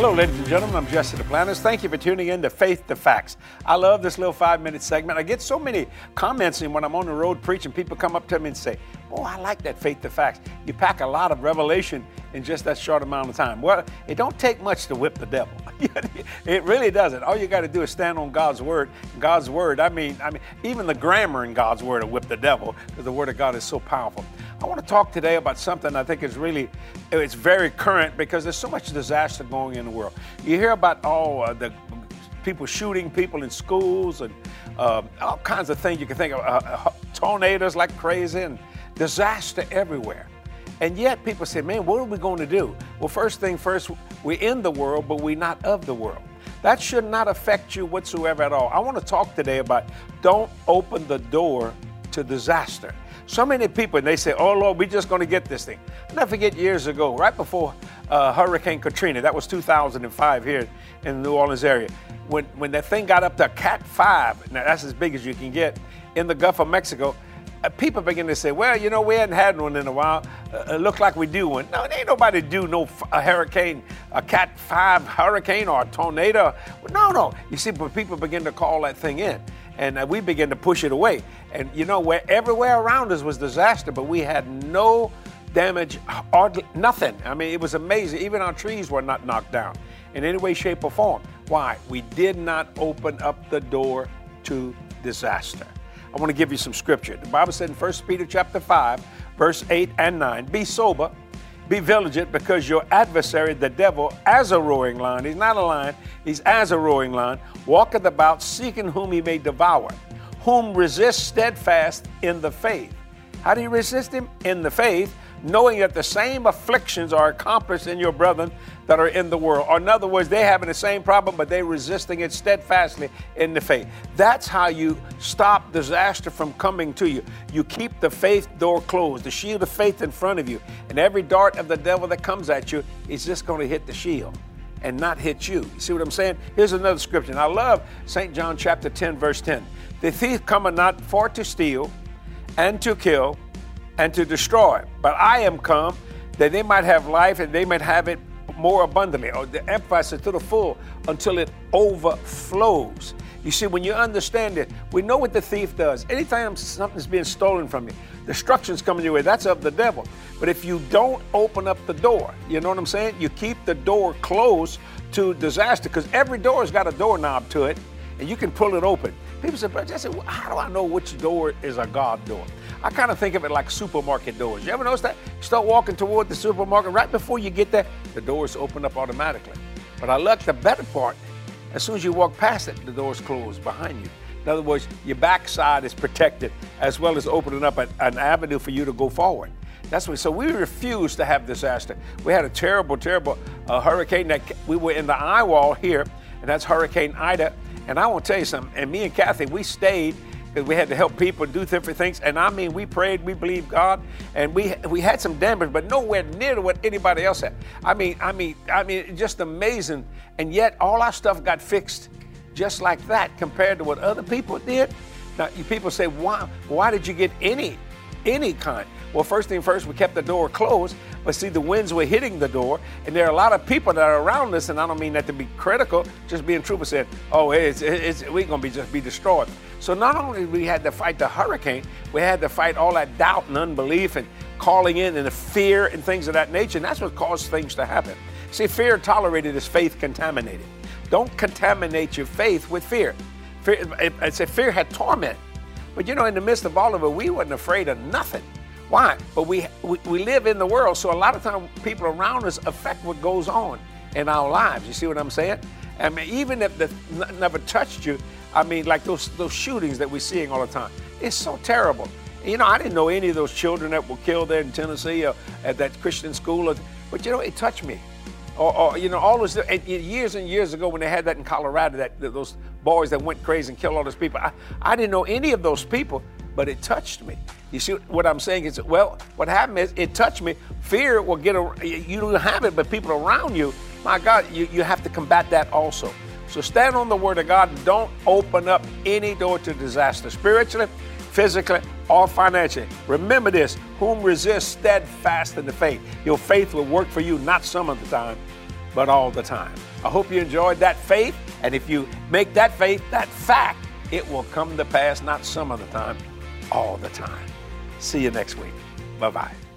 Hello, ladies and gentlemen. I'm Jesse Duplantis. Thank you for tuning in to Faith to Facts. I love this little five minute segment. I get so many comments when I'm on the road preaching. People come up to me and say, Oh, I like that Faith to Facts. You pack a lot of revelation in just that short amount of time. Well, it don't take much to whip the devil. it really doesn't. All you got to do is stand on God's word. God's word. I mean, I mean, even the grammar in God's word will whip the devil because the word of God is so powerful. I want to talk today about something I think is really, it's very current because there's so much disaster going in the world. You hear about all uh, the people shooting people in schools and uh, all kinds of things you can think of, uh, uh, tornadoes like crazy and disaster everywhere. And yet people say, man, what are we going to do? Well, first thing first, we're in the world, but we're not of the world. That should not affect you whatsoever at all. I want to talk today about don't open the door to disaster. So many people, and they say, oh Lord, we're just going to get this thing. I'll never forget years ago, right before uh, Hurricane Katrina, that was 2005 here in the New Orleans area, when, when that thing got up to Cat 5, now that's as big as you can get, in the Gulf of Mexico, uh, people begin to say, well, you know, we hadn't had one in a while. Uh, it looked like we do one. No, it ain't nobody do no a hurricane, a Cat 5 hurricane or a tornado. No, no. You see, but people begin to call that thing in and uh, we began to push it away. And you know, where everywhere around us was disaster, but we had no damage, hardly nothing. I mean, it was amazing. Even our trees were not knocked down in any way, shape, or form. Why? We did not open up the door to disaster. I want to give you some scripture. The Bible said in 1 Peter chapter 5, verse 8 and 9, be sober, be vigilant, because your adversary, the devil, as a roaring lion, he's not a lion, he's as a roaring lion, walketh about seeking whom he may devour, whom resist steadfast in the faith. How do you resist him? In the faith, knowing that the same afflictions are accomplished in your brethren that are in the world. Or in other words, they're having the same problem, but they're resisting it steadfastly in the faith. That's how you stop disaster from coming to you. You keep the faith door closed, the shield of faith in front of you, and every dart of the devil that comes at you is just going to hit the shield and not hit you. You see what I'm saying? Here's another scripture. And I love St. John chapter 10, verse 10. The thief cometh not for to steal and to kill and to destroy. But I am come that they might have life and they might have it more abundantly, or the emphasis to the full until it overflows. You see, when you understand it, we know what the thief does. Anytime something's being stolen from you, destruction's coming your way, that's of the devil. But if you don't open up the door, you know what I'm saying? You keep the door closed to disaster because every door's got a doorknob to it and you can pull it open. People say, but Jesse, how do I know which door is a God door? I kind of think of it like supermarket doors. You ever notice that? You start walking toward the supermarket, right before you get there, the doors open up automatically. But I like the better part. As soon as you walk past it, the doors close behind you. In other words, your backside is protected as well as opening up an, an avenue for you to go forward. That's what. So we refused to have disaster. We had a terrible, terrible uh, hurricane that we were in the eye wall here, and that's Hurricane Ida. And I want to tell you something. And me and Cathy, we stayed because we had to help people do different things. And I mean, we prayed, we believed God, and we we had some damage, but nowhere near to what anybody else had. I mean, I mean, I mean, just amazing. And yet, all our stuff got fixed just like that compared to what other people did. Now, you people say, why? Why did you get any any kind? Well, first thing first, we kept the door closed, but see, the winds were hitting the door, and there are a lot of people that are around us, and I don't mean that to be critical, just being truthful, said, oh, it's, it's, we're going to be just be destroyed. So not only we had to fight the hurricane, we had to fight all that doubt and unbelief and calling in and the fear and things of that nature, and that's what caused things to happen. See, fear tolerated is faith contaminated. Don't contaminate your faith with fear. fear I said fear had torment. But you know, in the midst of all of it, we wasn't afraid of nothing. Why? But we, we, we live in the world, so a lot of times people around us affect what goes on in our lives. You see what I'm saying? I mean, even if the never touched you, I mean, like those those shootings that we're seeing all the time, it's so terrible. You know, I didn't know any of those children that were killed there in Tennessee or at that Christian school, but you know, it touched me. Or, or you know, all those years and years ago when they had that in Colorado, that those boys that went crazy and killed all those people. I, I didn't know any of those people, but it touched me. You see what I'm saying is, well, what happened is it touched me. Fear will get, a, you don't have it, but people around you, my God, you, you have to combat that also. So stand on the word of God and don't open up any door to disaster, spiritually, physically, or financially. Remember this whom resist steadfast in the faith. Your faith will work for you, not some of the time, but all the time. I hope you enjoyed that faith, and if you make that faith that fact, it will come to pass not some of the time, all the time. See you next week. Bye bye.